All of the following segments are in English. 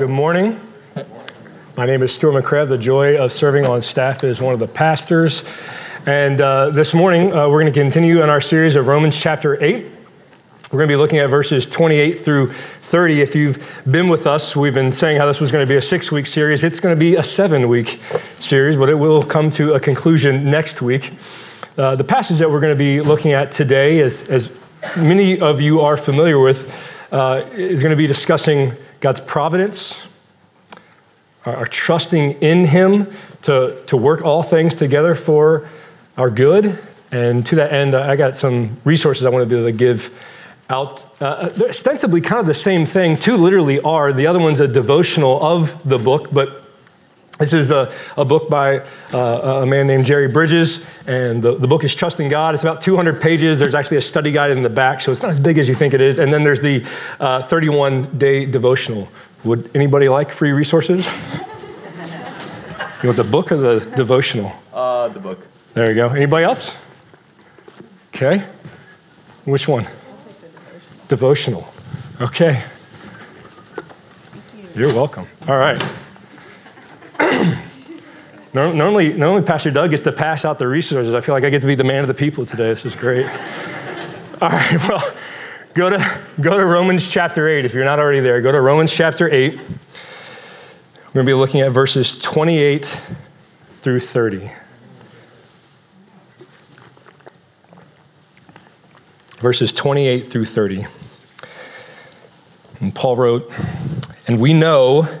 Good morning. My name is Stuart McCrabb. The joy of serving on staff is one of the pastors. And uh, this morning, uh, we're going to continue in our series of Romans chapter 8. We're going to be looking at verses 28 through 30. If you've been with us, we've been saying how this was going to be a six week series. It's going to be a seven week series, but it will come to a conclusion next week. Uh, the passage that we're going to be looking at today, as, as many of you are familiar with, uh, is going to be discussing God's providence, our, our trusting in Him to, to work all things together for our good. And to that end, I got some resources I want to be able to give out. Uh, they're ostensibly kind of the same thing. Two literally are. The other one's a devotional of the book, but this is a, a book by uh, a man named Jerry Bridges, and the, the book is Trusting God. It's about 200 pages. There's actually a study guide in the back, so it's not as big as you think it is. And then there's the uh, 31 day devotional. Would anybody like free resources? you want the book or the devotional? Uh, the book. There you go. Anybody else? Okay. Which one? Devotional. Devotional. Okay. You're welcome. All right. normally, normally, Pastor Doug gets to pass out the resources. I feel like I get to be the man of the people today. This is great. All right, well, go to, go to Romans chapter 8. If you're not already there, go to Romans chapter 8. We're going to be looking at verses 28 through 30. Verses 28 through 30. And Paul wrote, And we know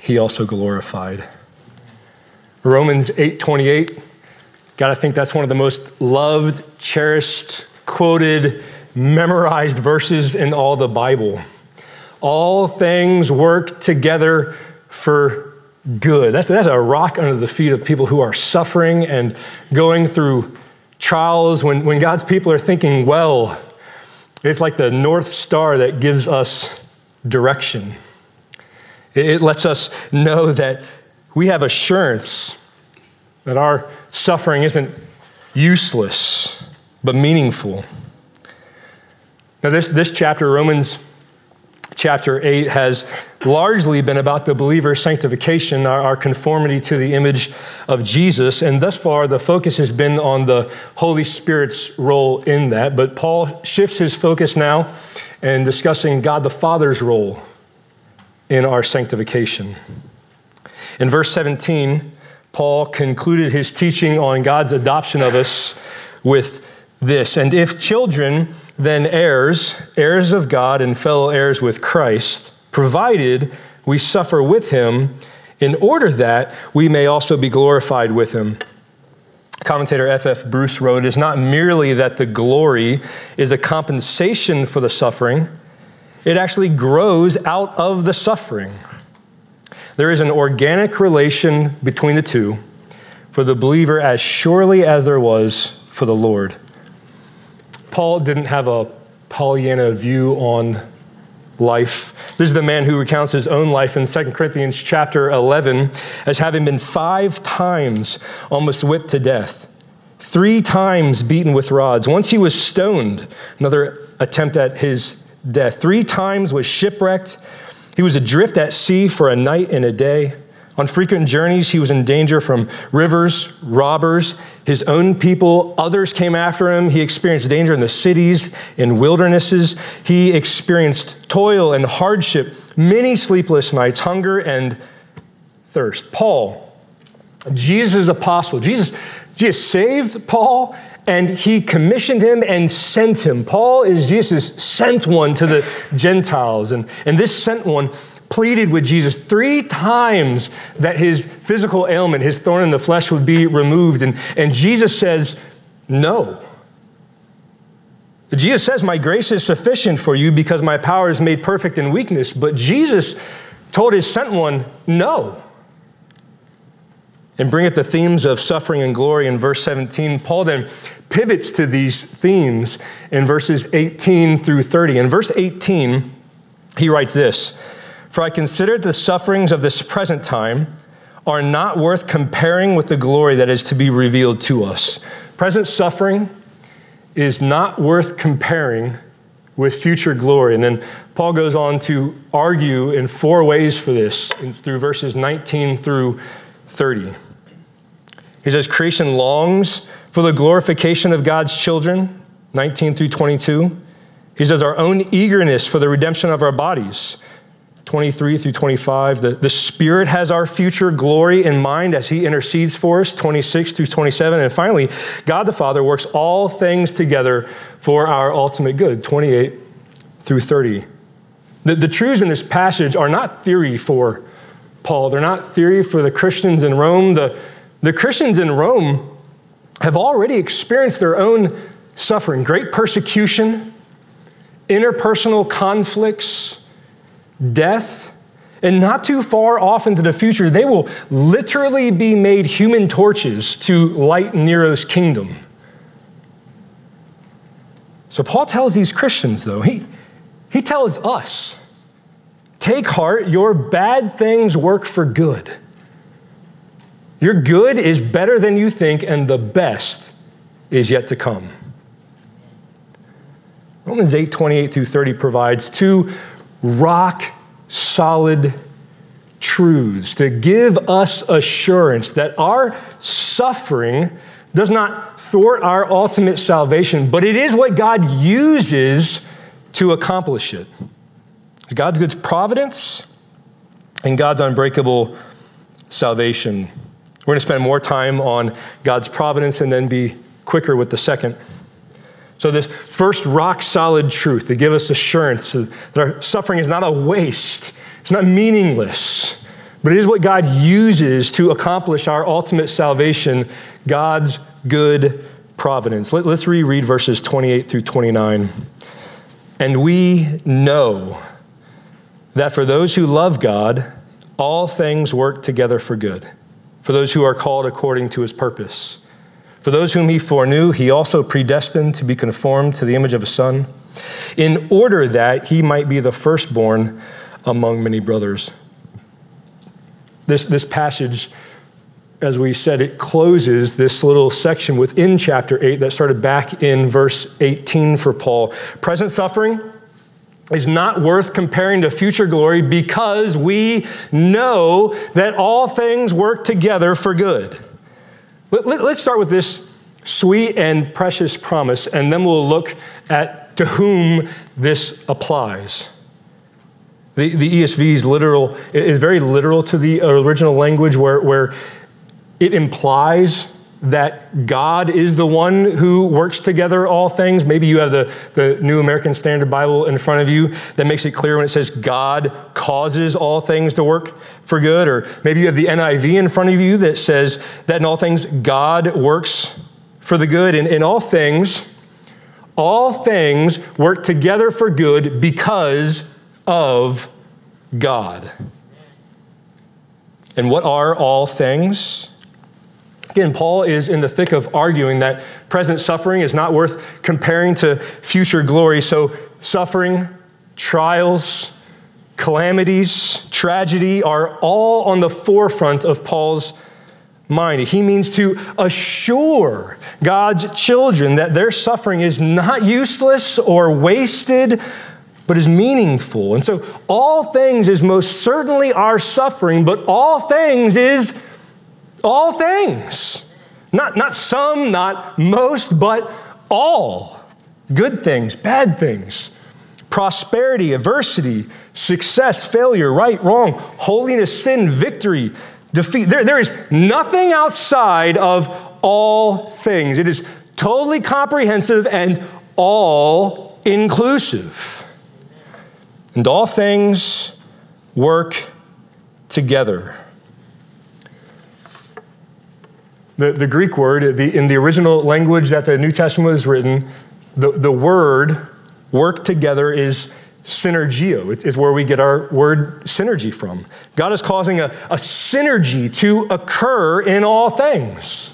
he also glorified. Romans 8:28. Got to think that's one of the most loved, cherished, quoted, memorized verses in all the Bible. All things work together for good. That's, that's a rock under the feet of people who are suffering and going through trials. When, when God's people are thinking well, it's like the North Star that gives us direction. It lets us know that we have assurance that our suffering isn't useless, but meaningful. Now, this, this chapter, Romans chapter 8, has largely been about the believer's sanctification, our, our, conformity to the image of Jesus. And thus far, the focus has been on the Holy Spirit's role in that. But Paul shifts his focus now and discussing God the Father's role in our sanctification. In verse 17, Paul concluded his teaching on God's adoption of us with this And if children, then heirs, heirs of God and fellow heirs with Christ, provided we suffer with him in order that we may also be glorified with him. Commentator F.F. Bruce wrote, It is not merely that the glory is a compensation for the suffering, it actually grows out of the suffering. There is an organic relation between the two for the believer as surely as there was for the Lord. Paul didn't have a Pollyanna view on life. This is the man who recounts his own life in 2 Corinthians chapter 11 as having been five times almost whipped to death, three times beaten with rods. Once he was stoned, another attempt at his death. Three times was shipwrecked. He was adrift at sea for a night and a day. On frequent journeys, he was in danger from rivers, robbers, his own people. Others came after him. He experienced danger in the cities, in wildernesses. He experienced toil and hardship, many sleepless nights, hunger and thirst. Paul, Jesus' apostle, Jesus, Jesus saved Paul and he commissioned him and sent him. Paul is Jesus' sent one to the Gentiles. And, and this sent one pleaded with Jesus three times that his physical ailment, his thorn in the flesh, would be removed. And, and Jesus says, No. Jesus says, My grace is sufficient for you because my power is made perfect in weakness. But Jesus told his sent one, no. And bring up the themes of suffering and glory in verse 17. Paul then pivots to these themes in verses 18 through 30. In verse 18, he writes this For I consider the sufferings of this present time are not worth comparing with the glory that is to be revealed to us. Present suffering is not worth comparing with future glory. And then Paul goes on to argue in four ways for this through verses 19 through 30. He says, Creation longs for the glorification of God's children, 19 through 22. He says, Our own eagerness for the redemption of our bodies, 23 through 25. The, the Spirit has our future glory in mind as He intercedes for us, 26 through 27. And finally, God the Father works all things together for our ultimate good, 28 through 30. The, the truths in this passage are not theory for Paul, they're not theory for the Christians in Rome. The, the Christians in Rome have already experienced their own suffering, great persecution, interpersonal conflicts death, and not too far off into the future, they will literally be made human torches to light Nero's kingdom. So Paul tells these Christians, though, he, he tells us take heart, your bad things work for good. Your good is better than you think, and the best is yet to come. Romans 8 28 through 30 provides two rock solid truths to give us assurance that our suffering does not thwart our ultimate salvation, but it is what God uses to accomplish it. God's good providence and God's unbreakable salvation. We're going to spend more time on God's providence and then be quicker with the second. So, this first rock solid truth to give us assurance that our suffering is not a waste, it's not meaningless, but it is what God uses to accomplish our ultimate salvation God's good providence. Let, us reread verses 28 through 29. And we know that for those who love God, all things work together for good, for those who are called according to his purpose. For those whom he foreknew, he also predestined to be conformed to the image of his son, in order that he might be the firstborn among many brothers. This, this passage, as we said, it closes this little section within chapter 8 that started back in verse 18 for Paul. Present suffering is not worth comparing to future glory because we know that all things work together for good let, us let, start with this sweet and precious promise, and then we'll look at to whom this applies. The, the ESV is literal, is very literal to the original language where, where it implies that God is the one who works together all things. Maybe you have the, the New American Standard Bible in front of you that makes it clear when it says God causes all things to work for good. Or maybe you have the NIV in front of you that says that in all things God works for the good. And in all things, all things work together for good because of God. And what are all things? Again, Paul is in the thick of arguing that present suffering is not worth comparing to future glory. So, suffering, trials, calamities, tragedy are all on the forefront of Paul's mind. He means to assure God's children that their suffering is not useless or wasted, but is meaningful. And so, all things is most certainly our suffering, but all things is all things. Not, not some, not most, but all. Good things, bad things. Prosperity, adversity, success, failure, right, wrong, holiness, sin, victory, defeat. There, there is nothing outside of all things. It is totally comprehensive and all inclusive. And all things work together. The, the Greek word, the, in the original language that the New Testament was written, the, the word work together is synergio. It's, where we get our word synergy from. God is causing a, a synergy to occur in all things.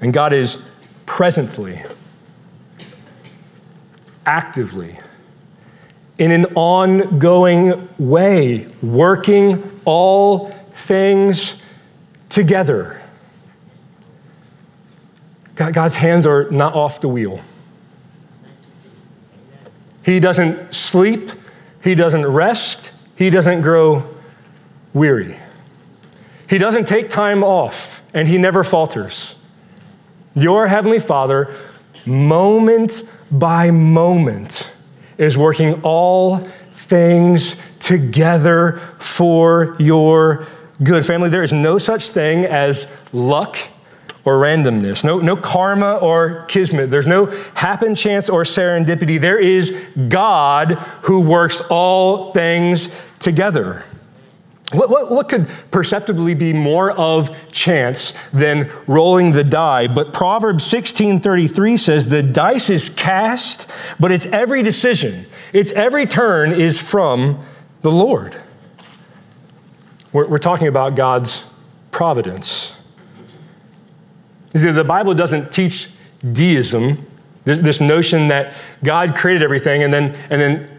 And God is presently, actively, in an ongoing way, working all things together. God's hands are not off the wheel. He doesn't sleep, he doesn't rest, he doesn't grow weary. He doesn't take time off, and he never falters. Your Heavenly Father, moment by moment, is working all things together for your good. Family, there is no such thing as luck or randomness, no, no karma or kismet. There's no happen chance or serendipity. There is God who works all things together. What, what, what, could perceptibly be more of chance than rolling the die? But Proverbs 16:33 says the dice is cast, but its every decision, its every turn is from the Lord. We're, we're talking about God's providence. You see, the Bible doesn't teach deism, this, this notion that God created everything and then, and then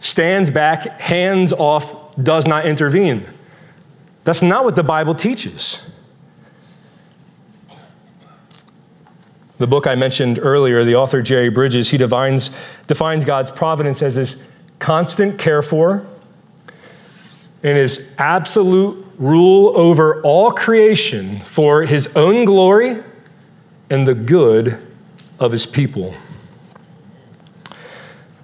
stands back, hands off, does not intervene. That's not what the Bible teaches. The book I mentioned earlier, the author Jerry Bridges, he defines, defines God's providence as his constant care for and his absolute rule over all creation for his own glory and the good of his people.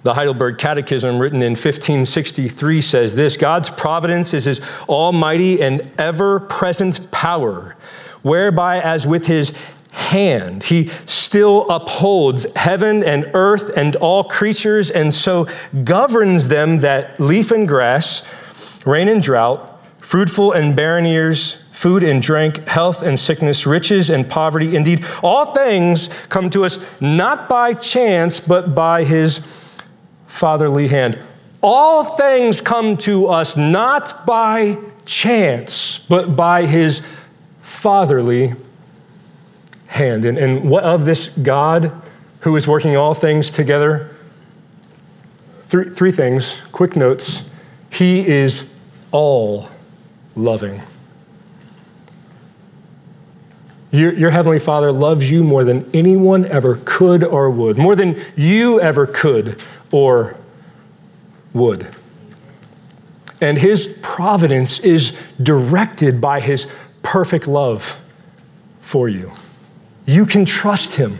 The Heidelberg Catechism, written in 1563, says this God's providence is his almighty and ever present power, whereby, as with his hand, he still upholds heaven and earth and all creatures, and so governs them that leaf and grass, rain and drought, fruitful and barren years, food and drink, health and sickness, riches and poverty. Indeed, all things come to us not by chance, but by his fatherly hand. All things come to us not by chance, but by his fatherly hand. And, and what of this God who is working all things together? Three, three things, quick notes. He is all loving. Your, your, Heavenly Father loves you more than anyone ever could or would, more than you ever could or would. And His providence is directed by His perfect love for you. You can trust Him.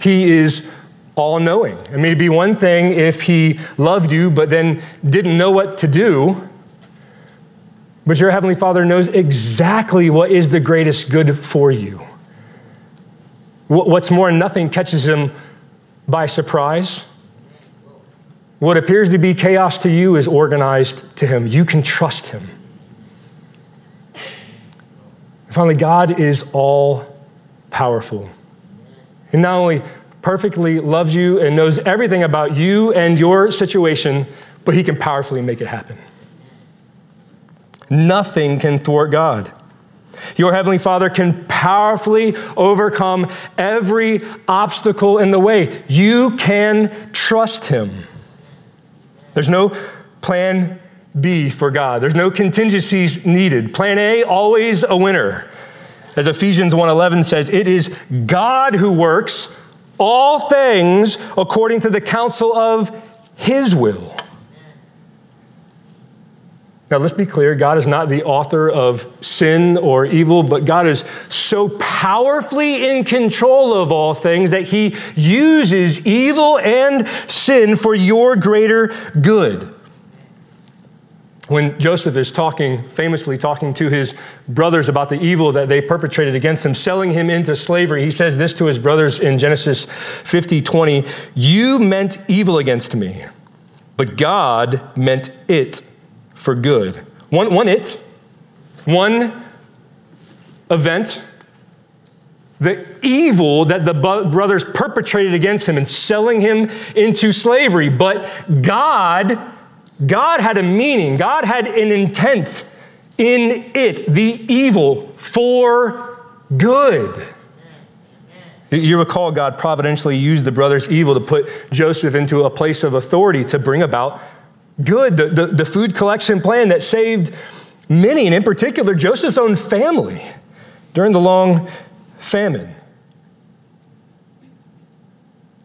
He is all knowing. I mean, it'd be one thing if He loved you, but then didn't know what to do but your Heavenly Father knows exactly what is the greatest good for you. What's more, nothing catches him by surprise. What appears to be chaos to you is organized to him. You can trust him. finally, God is all powerful. And not only perfectly loves you and knows everything about you and your situation, but he can powerfully make it happen. Nothing can thwart God. Your Heavenly Father can powerfully overcome every obstacle in the way. You can trust Him. There's no plan B for God, there's no contingencies needed. Plan A, always a winner. As Ephesians 1:11 says, it is God who works all things according to the counsel of his will. Now, let's be clear God is not the author of sin or evil, but God is so powerfully in control of all things that he uses evil and sin for your greater good. When Joseph is talking, famously talking to his brothers about the evil that they perpetrated against him, selling him into slavery, he says this to his brothers in Genesis 50 20 You meant evil against me, but God meant it for good. One, one it, one event the evil that the brothers perpetrated against him and selling him into slavery. But God, God had a meaning, God had an intent in it, the evil for good. You recall God providentially used the brothers' evil to put Joseph into a place of authority to bring about good. The, the, the, food collection plan that saved many, and in particular, Joseph's own family during the long famine.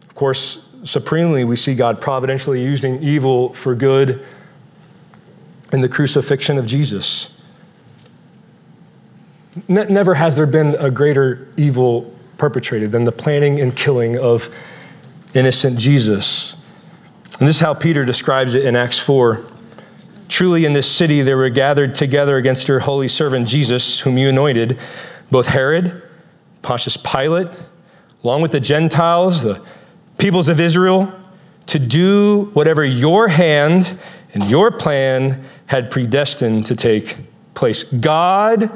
Of course, supremely, we see God providentially using evil for good in the crucifixion of Jesus. never has there been a greater evil perpetrated than the planning and killing of innocent Jesus. And this is how Peter describes it in Acts 4. Truly, in this city there were gathered together against your holy servant Jesus, whom you anointed, both Herod, Pontius Pilate, along with the Gentiles, the peoples of Israel, to do whatever your hand and your plan had predestined to take place. God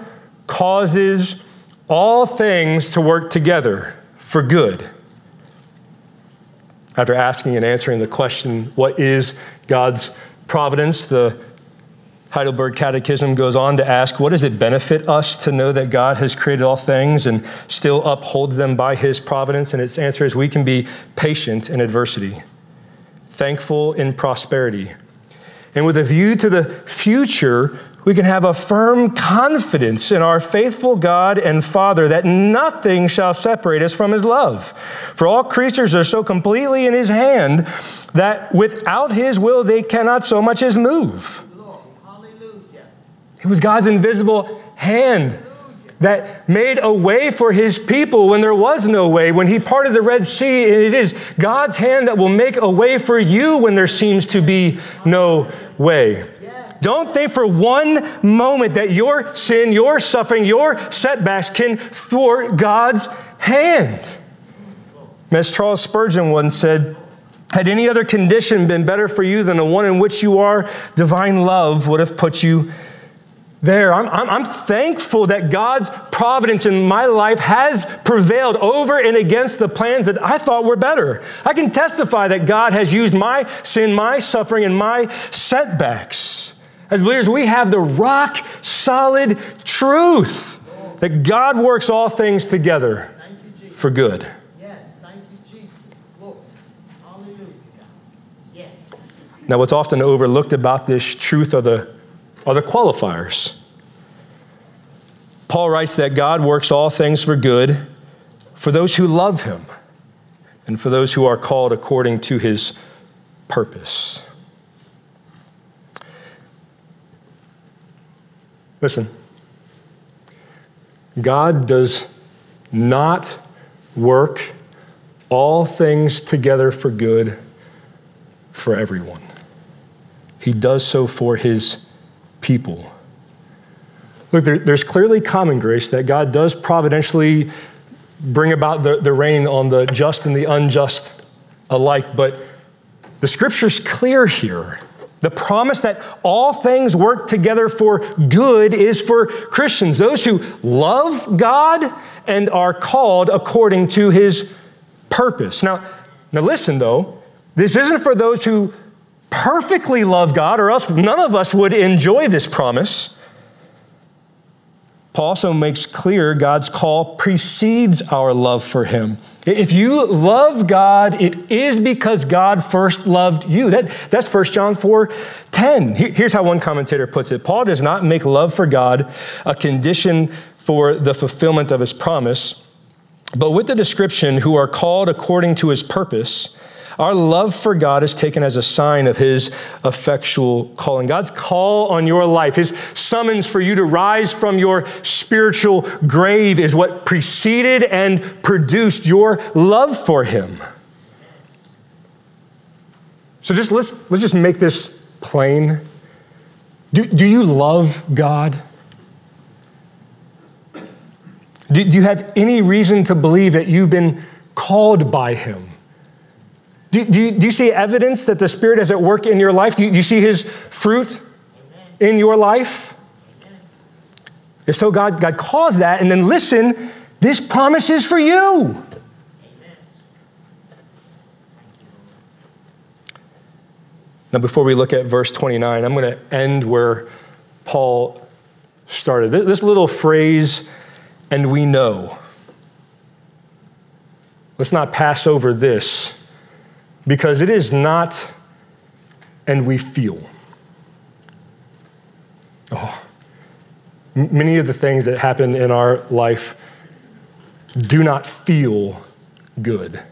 causes all things to work together for good. After asking and answering the question, what is God's providence? The Heidelberg Catechism goes on to ask, what does it benefit us to know that God has created all things and still upholds them by his providence? And its answer is we can be patient in adversity, thankful in prosperity, and with a view to the future, we can have a firm confidence in our faithful God and Father that nothing shall separate us from His love. For all creatures are so completely in His hand that without His will they cannot so much as move. It was God's invisible hand that made a way for his people when there was no way. When he parted the Red Sea, and it is God's hand that will make a way for you when there seems to be no way. Don't think for one moment that your sin, your suffering, your setbacks can thwart God's hand. As Charles Spurgeon once said, had any other condition been better for you than the one in which you are, divine love would have put you there. I'm, I'm, I'm, thankful that God's providence in my life has prevailed over and against the plans that I thought were better. I can testify that God has used my sin, my suffering, and my setbacks. As believers, we have the rock solid truth that God works all things together for good. Yes. Now, what's often overlooked about this truth of the are the qualifiers. Paul writes that God works all things for good for those who love him and for those who are called according to his purpose. Listen, God does not work all things together for good for everyone. He does so for his people. Look, there, there's clearly common grace that God does providentially bring about the, the rain on the just and the unjust alike, but the scripture's clear here. The promise that all things work together for good is for Christians, those who love God and are called according to his purpose. Now, now listen though, this isn't for those who perfectly love God, or else none of us would enjoy this promise. Paul also makes clear God's call precedes our love for Him. If you love God, it is because God first loved you. That, that's 1 John 4 10. Here's how one commentator puts it Paul does not make love for God a condition for the fulfillment of His promise, but with the description, who are called according to His purpose, our love for God is taken as a sign of His effectual calling. God's call on your life, His summons for you to rise from your spiritual grave, is what preceded and produced your love for Him. So just let's, let's just make this plain. Do, do you love God? Do, do you have any reason to believe that you've been called by Him? Do, do, you, do you see evidence that the Spirit is at work in your life? Do you, do you see His fruit in your life? If so, God, God caused that. And then listen, This promise is for you. Now, before we look at verse 29, I'm going to end where Paul started. This little phrase, and we know. Let's not pass over this because it is not, and we feel. Oh, many of the things that happen in our life do not feel good.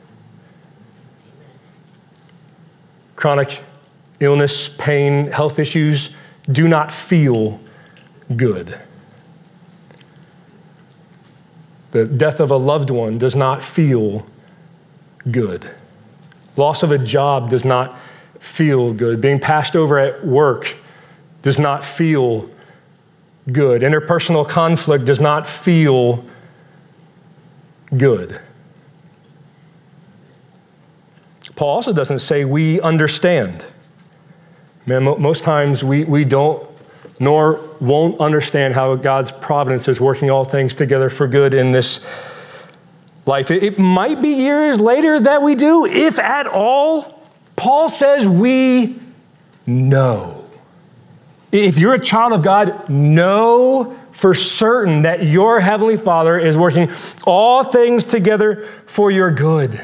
Chronic illness, pain, health issues do not feel good. The death of a loved one does not feel good. Loss of a job does not feel good. Being passed over at work does not feel good. Interpersonal conflict does not feel good. Paul also doesn't say we understand. Man, most times we, we don't nor won't understand how God's providence is working all things together for good in this life. It, it might be years later that we do, if at all. Paul says we know. If you're a child of God, know for certain that your Heavenly Father is working all things together for your good.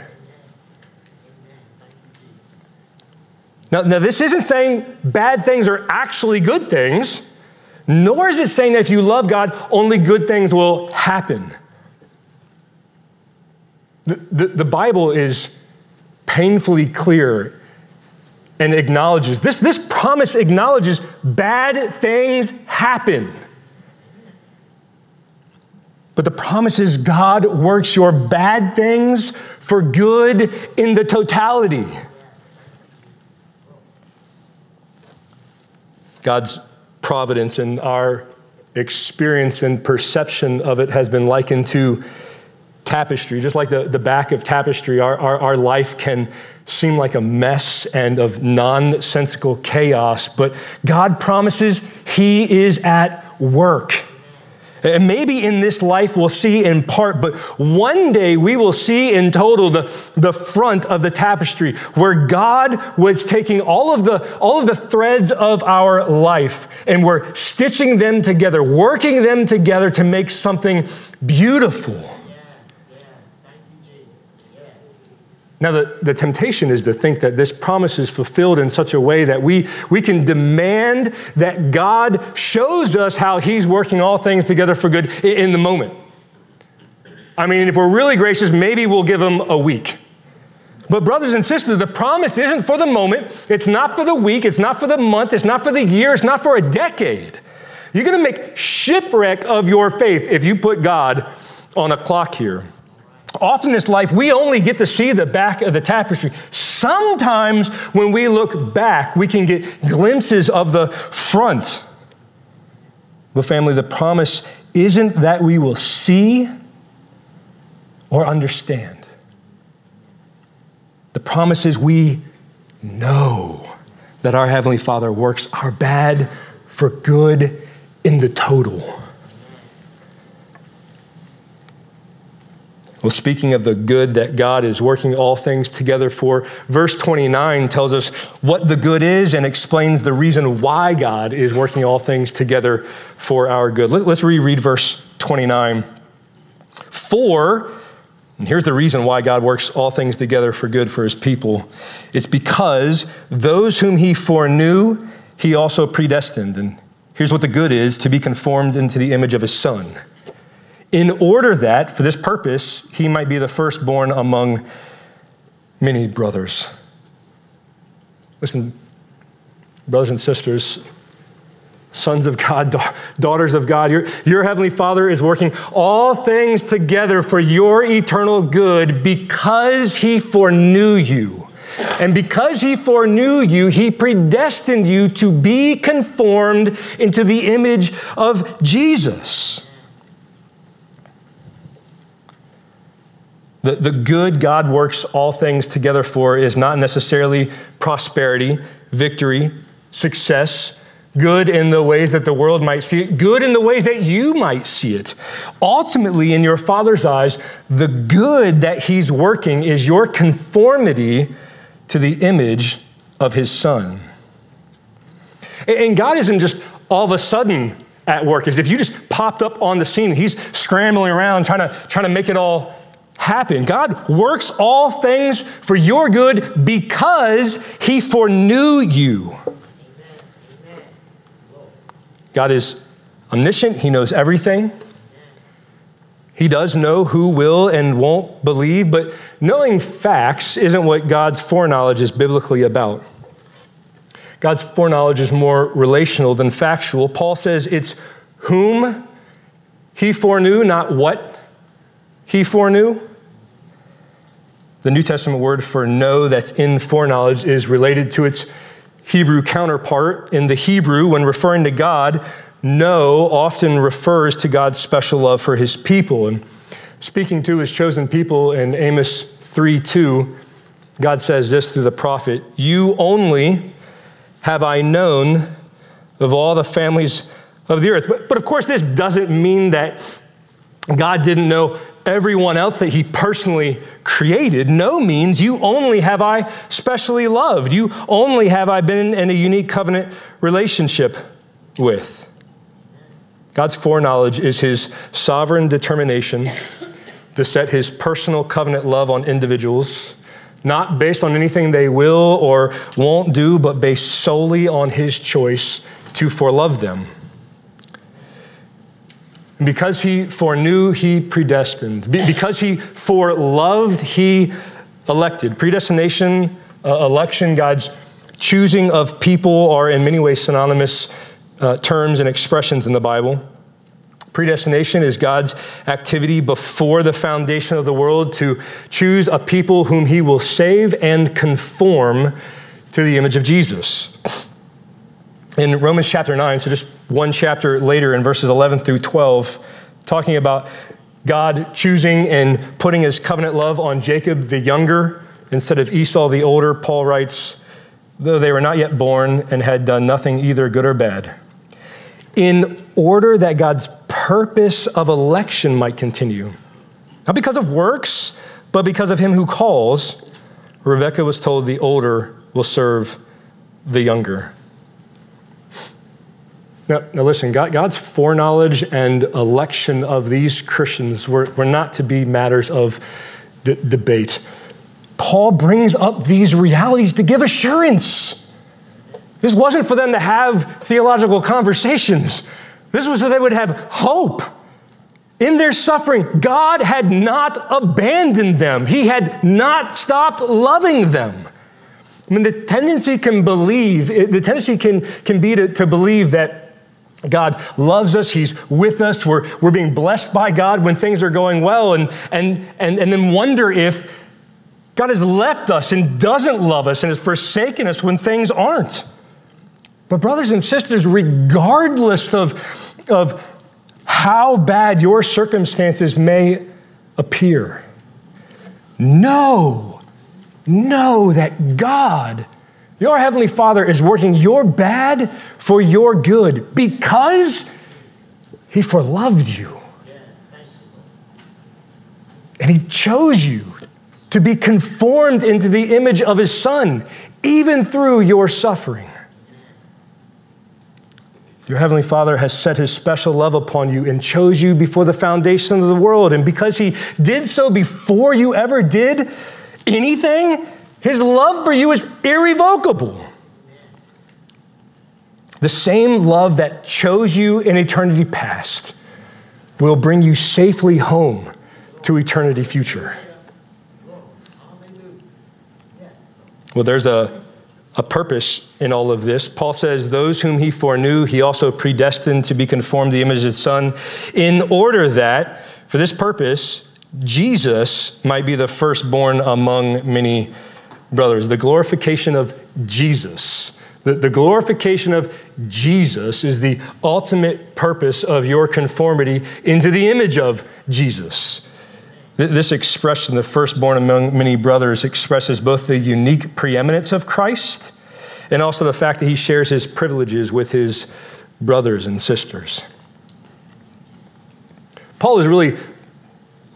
Now, now, this isn't saying bad things are actually good things, nor is it saying that if you love God, only good things will happen. The, the, Bible is painfully clear and acknowledges this, this promise acknowledges bad things happen. But the promise is God works your bad things for good in the totality. God's providence and our experience and perception of it has been likened to tapestry. Just like the, the back of tapestry, our, our, our life can seem like a mess and of nonsensical chaos, but God promises He is at work. And maybe in this life we'll see in part, but one day we will see in total the, the front of the tapestry where God was taking all of, the, all of the threads of our life and we're stitching them together, working them together to make something beautiful. Now, the, the temptation is to think that this promise is fulfilled in such a way that we, we can demand that God shows us how He's working all things together for good in, the moment. I mean, if we're really gracious, maybe we'll give Him a week. But, brothers and sisters, the promise isn't for the moment, it's not for the week, it's not for the month, it's not for the year, it's not for a decade. You're going to make shipwreck of your faith if you put God on a clock here. Often in this life, we only get to see the back of the tapestry. Sometimes when we look back, we can get glimpses of the front. But, family, the promise isn't that we will see or understand. The promise is we know that our Heavenly Father works our bad for good in the total. Well, speaking of the good that God is working all things together for, verse 29 tells us what the good is and explains the reason why God is working all things together for our good. Let's reread verse 29. For, and here's the reason why God works all things together for good for his people it's because those whom he foreknew, he also predestined. And here's what the good is to be conformed into the image of his son in order that, for this purpose, he might be the firstborn among many brothers. Listen, brothers and sisters, sons of God, da- daughters of God, your, your heavenly Father is working all things together for your eternal good because he foreknew you. And because he foreknew you, he predestined you to be conformed into the image of Jesus. The, the good God works all things together for is not necessarily prosperity, victory, success, good in the ways that the world might see it, good in the ways that you might see it. Ultimately, in your Father's eyes, the good that He's working is your conformity to the image of His Son. And God isn't just all of a sudden at work, as if you just popped up on the scene. He's scrambling around trying to, trying to make it all happen. God works all things for your good because He foreknew you. God is omniscient, He knows everything. He does know who will and won't believe, but knowing facts isn't what God's foreknowledge is biblically about. God's foreknowledge is more relational than factual. Paul says it's whom he foreknew, not what he foreknew. The New Testament word for know that's in foreknowledge is related to its Hebrew counterpart. In the Hebrew, when referring to God, know often refers to God's special love for his people. And speaking to his chosen people in Amos 3 2, God says this through the prophet You only have I known of all the families of the earth. But, but of course, this doesn't mean that God didn't know everyone else that he personally created. Know means you only have I specially loved. You only have I been in a unique covenant relationship with. God's foreknowledge is his sovereign determination to set his personal covenant love on individuals not based on anything they will or won't do, but based solely on his choice to forelove them. And because he foreknew, he predestined. because he foreloved, he elected. Predestination, uh, election, God's choosing of people are in many ways synonymous uh, terms and expressions in the Bible. Predestination is God's activity before the foundation of the world to choose a people whom he will save and conform to the image of Jesus. In Romans chapter 9, so just one chapter later in verses 11 through 12, talking about God choosing and putting his covenant love on Jacob the younger instead of Esau the older, Paul writes, though they were not yet born and had done nothing either good or bad, in order that God's purpose of election might continue. Not because of works, but because of him who calls. Rebekah was told the older will serve the younger. Now, now listen, God, God's foreknowledge and election of these Christians were, were not to be matters of d- debate. Paul brings up these realities to give assurance. This wasn't for them to have theological conversations. This was so they would have hope in their suffering. God had not abandoned them, He had not stopped loving them. I mean, the tendency can believe, the tendency can, can be to, to believe that God loves us, He's with us, we're, we're being blessed by God when things are going well, and, and, and, and then wonder if God has left us and doesn't love us and has forsaken us when things aren't. But, brothers and sisters, regardless of, of how bad your circumstances may appear, know, know that God, your Heavenly Father, is working your bad for your good because He foreloved you. And He chose you to be conformed into the image of His Son, even through your suffering. Your Heavenly Father has set His special love upon you and chose you before the foundation of the world. And because He did so before you ever did anything, His love for you is irrevocable. The same love that chose you in eternity past will bring you safely home to eternity future. Well, there's a a purpose in all of this. Paul says, Those whom he foreknew, he also predestined to be conformed to the image of his son, in order that, for this purpose, Jesus might be the firstborn among many brothers. The glorification of Jesus. The, the glorification of Jesus is the ultimate purpose of your conformity into the image of Jesus. This expression, the firstborn among many brothers, expresses both the unique preeminence of Christ and also the fact that he shares his privileges with his brothers and sisters. Paul is really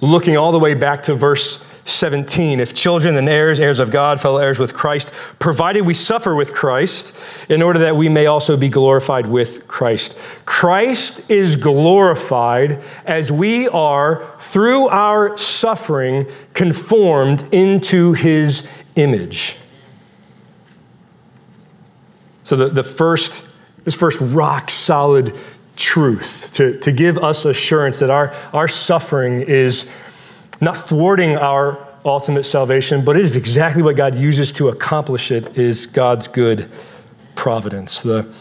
looking all the way back to verse 17. If children, then heirs, heirs of God, fellow heirs with Christ, provided we suffer with Christ, in order that we may also be glorified with Christ. Christ is glorified as we are, through our suffering, conformed into his image. So the, the first, this first rock solid truth to, to give us assurance that our, our suffering is not thwarting our ultimate salvation, but it is exactly what God uses to accomplish it is God's good providence. The,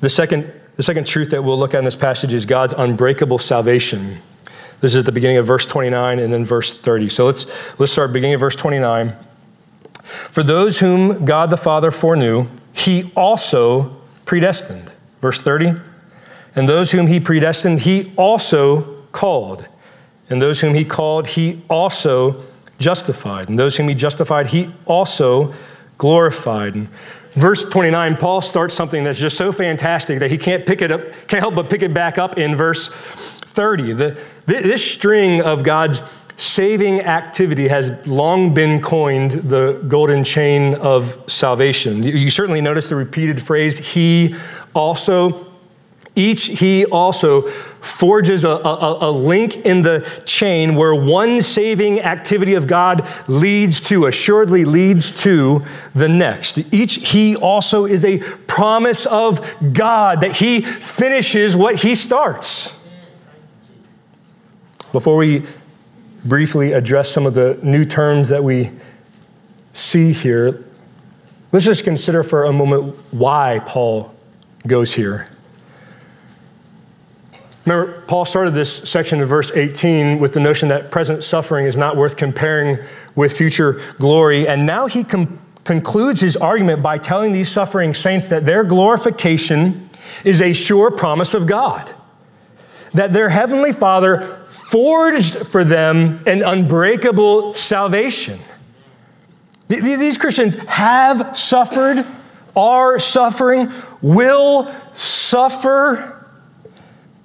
the, second, the second truth that we'll look at in this passage is God's unbreakable salvation. This is the beginning of verse 29 and then verse 30. So let's, let's start beginning of verse 29. For those whom God the Father foreknew, he also predestined. Verse 30. And those whom he predestined, he also called. And those whom he called, he also justified. And those whom he justified, he also glorified. And verse 29, Paul starts something that's just so fantastic that he can't pick it up, can't help but pick it back up in verse 30. The, this string of God's saving activity has long been coined the golden chain of salvation. You certainly notice the repeated phrase, he also. Each he also forges a, a, a, link in the chain where one saving activity of God leads to, assuredly leads to the next. Each he also is a promise of God that he finishes what he starts. Before we briefly address some of the new terms that we see here, let's just consider for a moment why Paul goes here. Remember, Paul started this section in verse 18 with the notion that present suffering is not worth comparing with future glory. And now he com- concludes his argument by telling these suffering saints that their glorification is a sure promise of God, that their heavenly Father forged for them an unbreakable salvation. These Christians have suffered, are suffering, will suffer,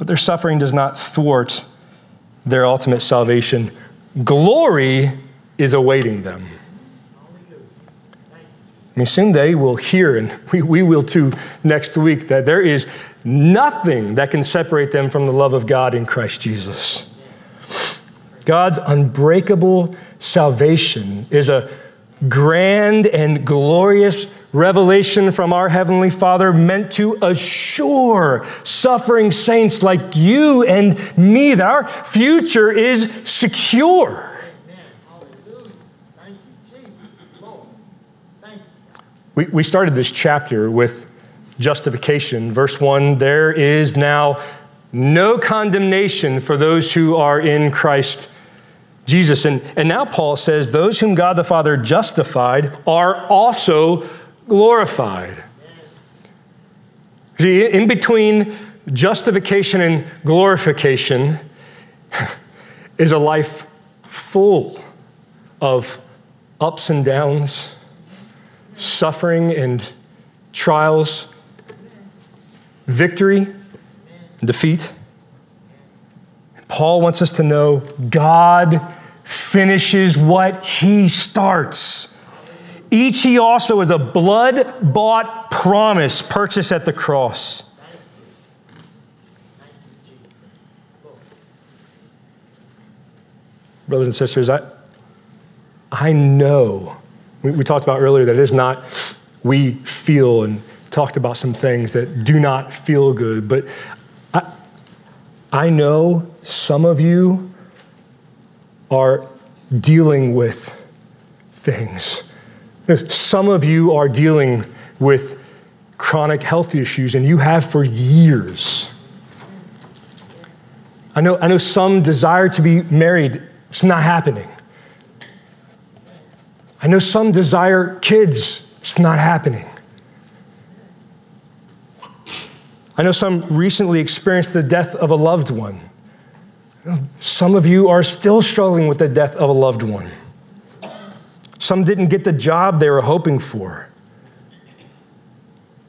but their suffering does not thwart their ultimate salvation. Glory is awaiting them. I mean, soon they will hear, and we, we will too next week, that there is nothing that can separate them from the love of God in Christ Jesus. God's unbreakable salvation is a grand and glorious revelation from our Heavenly Father meant to assure suffering saints like you and me that our future is secure. We, we started this chapter with justification. Verse 1 there is now no condemnation for those who are in Christ Jesus. And, and now Paul says, Those whom God the Father justified are also glorified. See, in between justification and glorification is a life full of ups and downs, suffering and trials, victory and defeat. Paul wants us to know God finishes what he starts. Each he also is a blood bought promise purchased at the cross. Brothers and sisters, I, I know, we, we talked about earlier that it is not we feel and talked about some things that do not feel good, but I, I know some of you are dealing with things. Some of you are dealing with chronic health issues, and you have for years. I know, I know some desire to be married, it's not happening. I know some desire kids, it's not happening. I know some recently experienced the death of a loved one. Some of you are still struggling with the death of a loved one. Some didn't get the job they were hoping for.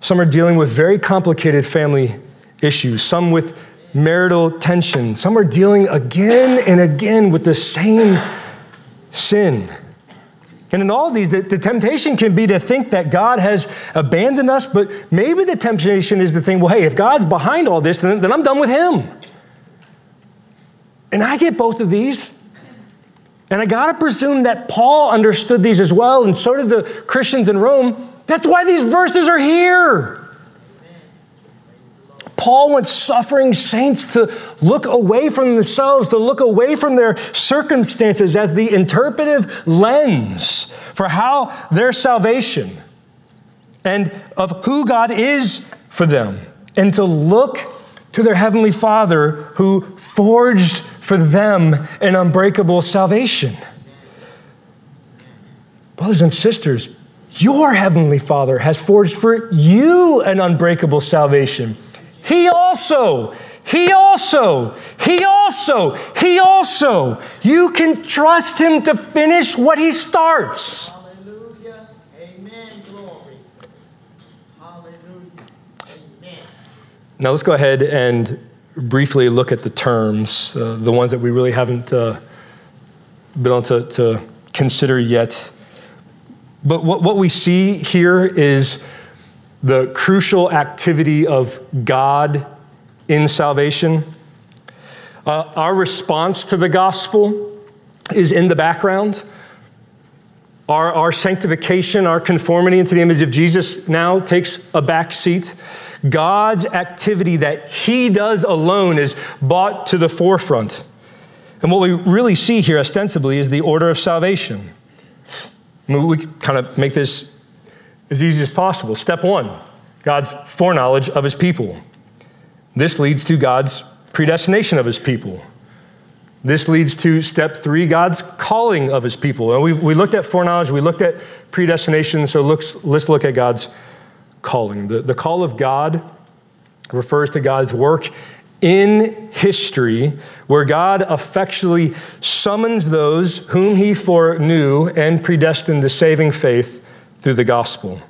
Some are dealing with very complicated family issues, some with marital tension. Some are dealing again and again with the same sin. And in all these, the, the, temptation can be to think that God has abandoned us, but maybe the temptation is to think, well, hey, if God's behind all this, then, then I'm done with Him. And I get both of these. And I got to presume that Paul understood these as well, and so did the Christians in Rome. That's why these verses are here. Paul wants suffering saints to look away from themselves, to look away from their circumstances as the interpretive lens for how their salvation and of who God is for them, and to look to their Heavenly Father who forged for them an unbreakable salvation. Brothers and sisters, your Heavenly Father has forged for you an unbreakable salvation. He also, he also, he also, he also. You can trust him to finish what he starts. Hallelujah. Amen. Glory. Hallelujah. Amen. Now let's go ahead and briefly look at the terms, uh, the ones that we really haven't uh, been able to, to consider yet. But what, what we see here is the crucial activity of God in salvation. Uh, our response to the gospel is in the background. Our, our sanctification, our conformity into the image of Jesus now takes a back seat. God's activity that He does alone is brought to the forefront. And what we really see here, ostensibly, is the order of salvation. I mean, we kind of make this as easy as possible. Step one God's foreknowledge of his people. This leads to God's predestination of his people. This leads to step three God's calling of his people. And we, we looked at foreknowledge, we looked at predestination, so let's look at God's calling. The, the call of God refers to God's work in history where God effectually summons those whom he foreknew and predestined to saving faith through the gospel.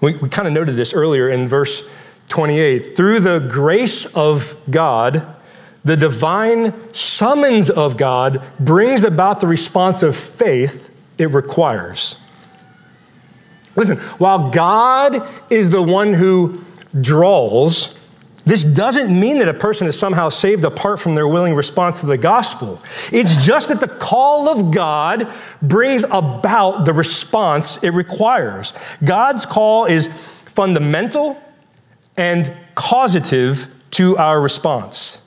We, we kind of noted this earlier in verse 28. Through the grace of God, the divine summons of God brings about the response of faith it requires. Listen, while God is the one who draws, this doesn't mean that a person is somehow saved apart from their willing response to the gospel. It's just that the call of God brings about the response it requires. God's call is fundamental and causative to our response.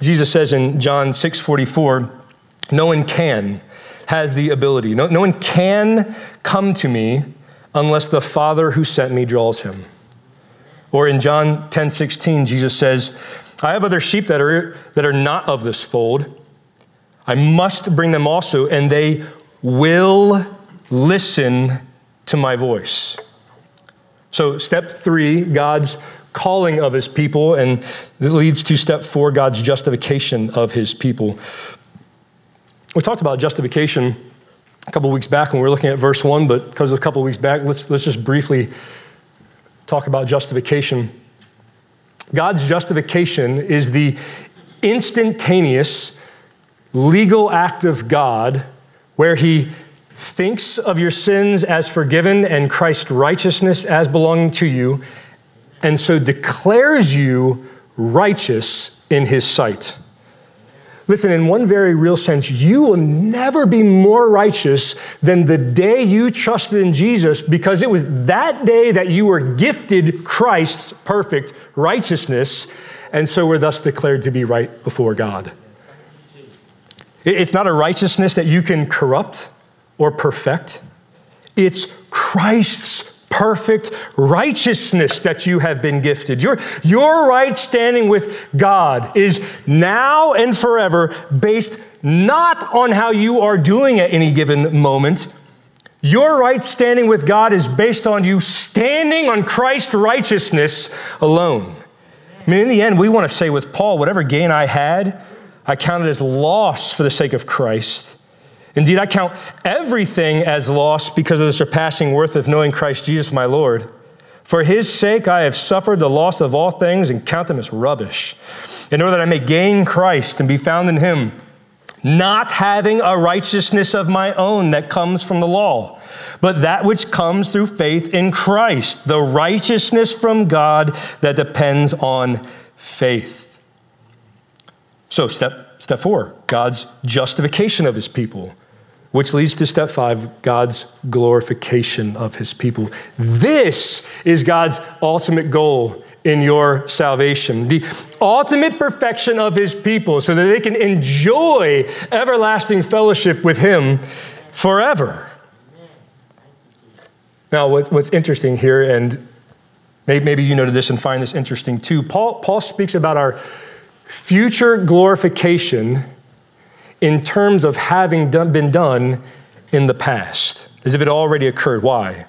Jesus says in John 6 44, no one can, has the ability, no, no one can come to me unless the Father who sent me draws him. Or in John 10 16, Jesus says, I have other sheep that are, that are not of this fold. I must bring them also, and they will listen to my voice. So, step three, God's calling of his people, and it leads to step four, God's justification of his people. We talked about justification a couple weeks back when we were looking at verse one, but because a couple weeks back, let's, let's just briefly talk about justification. God's justification is the instantaneous legal act of God where he thinks of your sins as forgiven and Christ's righteousness as belonging to you, and so declares you righteous in his sight. Listen, in one very real sense, you will never be more righteous than the day you trusted in Jesus because it was that day that you were gifted Christ's perfect righteousness, and so were thus declared to be right before God. It's not a righteousness that you can corrupt or perfect, it's Christ's perfect righteousness that you have been gifted. Your, your right standing with God is now and forever based not on how you are doing at any given moment. Your right standing with God is based on you standing on Christ's righteousness alone. I mean, in the end, we want to say with Paul, whatever gain I had, I counted as loss for the sake of Christ. Indeed, I count everything as loss because of the surpassing worth of knowing Christ Jesus my Lord. For his sake, I have suffered the loss of all things and count them as rubbish, in order that I may gain Christ and be found in him, not having a righteousness of my own that comes from the law, but that which comes through faith in Christ, the righteousness from God that depends on faith. So, step, step four God's justification of his people which leads to step five God's glorification of his people. This is God's ultimate goal in your salvation, the ultimate perfection of his people, so that they can enjoy everlasting fellowship with him forever. Now, what's interesting here, and maybe you noted this and find this interesting too, Paul, Paul speaks about our future glorification in terms of having done, been done in the past, as if it already occurred. Why?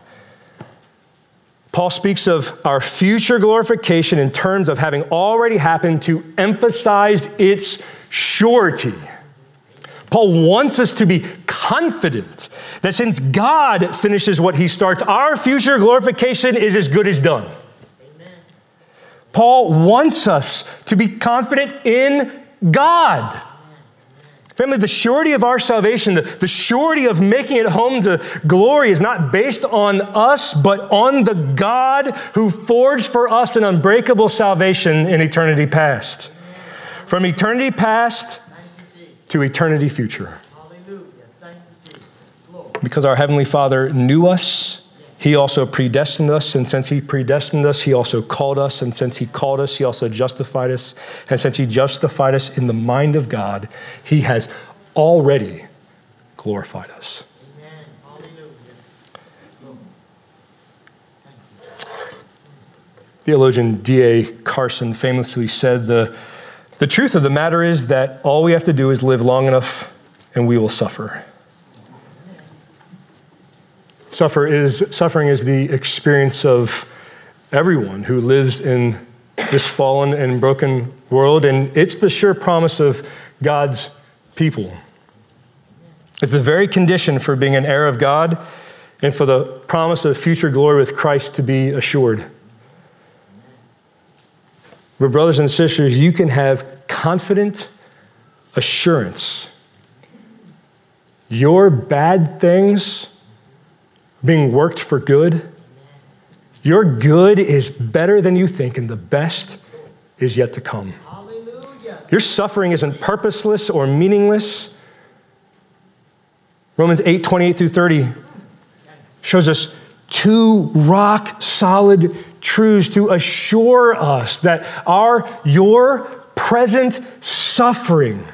Paul speaks of our future glorification in terms of having already happened to emphasize its surety. Paul wants us to be confident that since God finishes what he starts, our future glorification is as good as done. Amen. Paul wants us to be confident in God. Family, the surety of our salvation, the, the surety of making it home to glory is not based on us, but on the God who forged for us an unbreakable salvation in eternity past. From eternity past to eternity future. Because our Heavenly Father knew us, He also predestined us, and since He predestined us, He also called us, and since He called us, He also justified us, and since He justified us in the mind of God, He has already glorified us. Theologian D.A. Carson famously said the, the truth of the matter is that all we have to do is live long enough and we will suffer. Suffer is, suffering is the experience of everyone who lives in this fallen and broken world, and it's the sure promise of God's people. It's the very condition for being an heir of God and for the promise of future glory with Christ to be assured. But, brothers and sisters, you can have confident assurance. Your bad things being worked for good, your good is better than you think, and the best is yet to come. Hallelujah. Your suffering isn't purposeless or meaningless. Romans 8 28 through 30 shows us two rock solid truths to assure us that our, your present suffering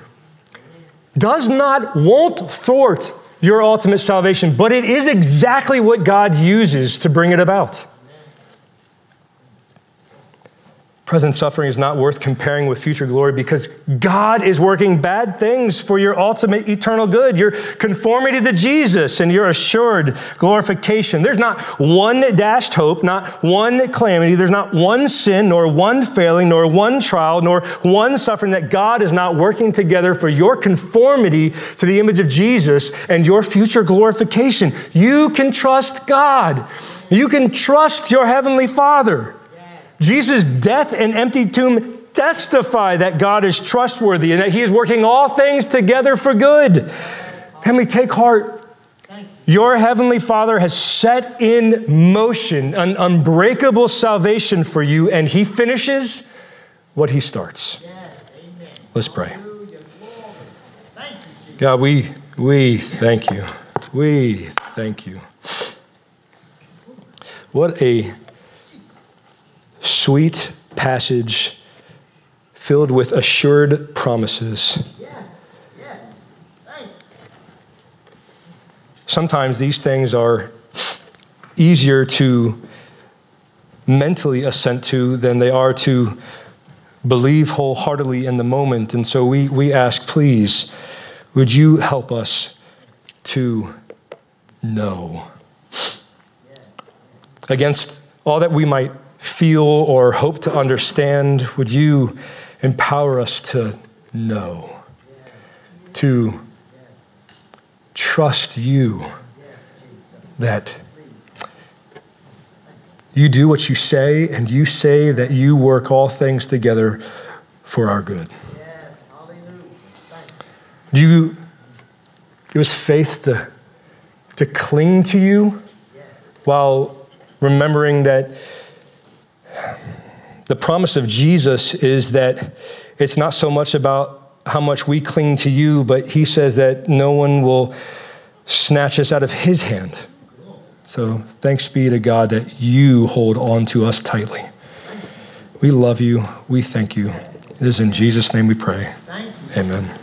does not, won't thwart your ultimate salvation, but it is exactly what God uses to bring it about. Present suffering is not worth comparing with future glory because God is working bad things for your ultimate eternal good. Your conformity to Jesus and your assured glorification. There's not one dashed hope, not one calamity. There's not one sin, nor one failing, nor one trial, nor one suffering that God is not working together for your conformity to the image of Jesus and your future glorification. You can trust God. You can trust your Heavenly Father. Jesus' death and empty tomb testify that God is trustworthy and that He is working all things together for good. Family, take heart. Your Heavenly Father has set in motion an unbreakable salvation for you, and He finishes what He starts. Let's pray. God, we, we thank you. We thank you. What a sweet passage filled with assured promises. Sometimes these things are easier to mentally assent to than they are to believe wholeheartedly in the moment. And so we, we ask, please, would you help us to know? Against all that we might feel or hope to understand, would you empower us to know, to trust you that you do what you say, and you say that you work all things together for our good. Do you give us faith to, to cling to you while remembering that the promise of Jesus is that it's not so much about how much we cling to you, but he says that no one will snatch us out of his hand. So thanks be to God that you hold on to us tightly. We love you. We thank you. It is in Jesus' name we pray. Amen.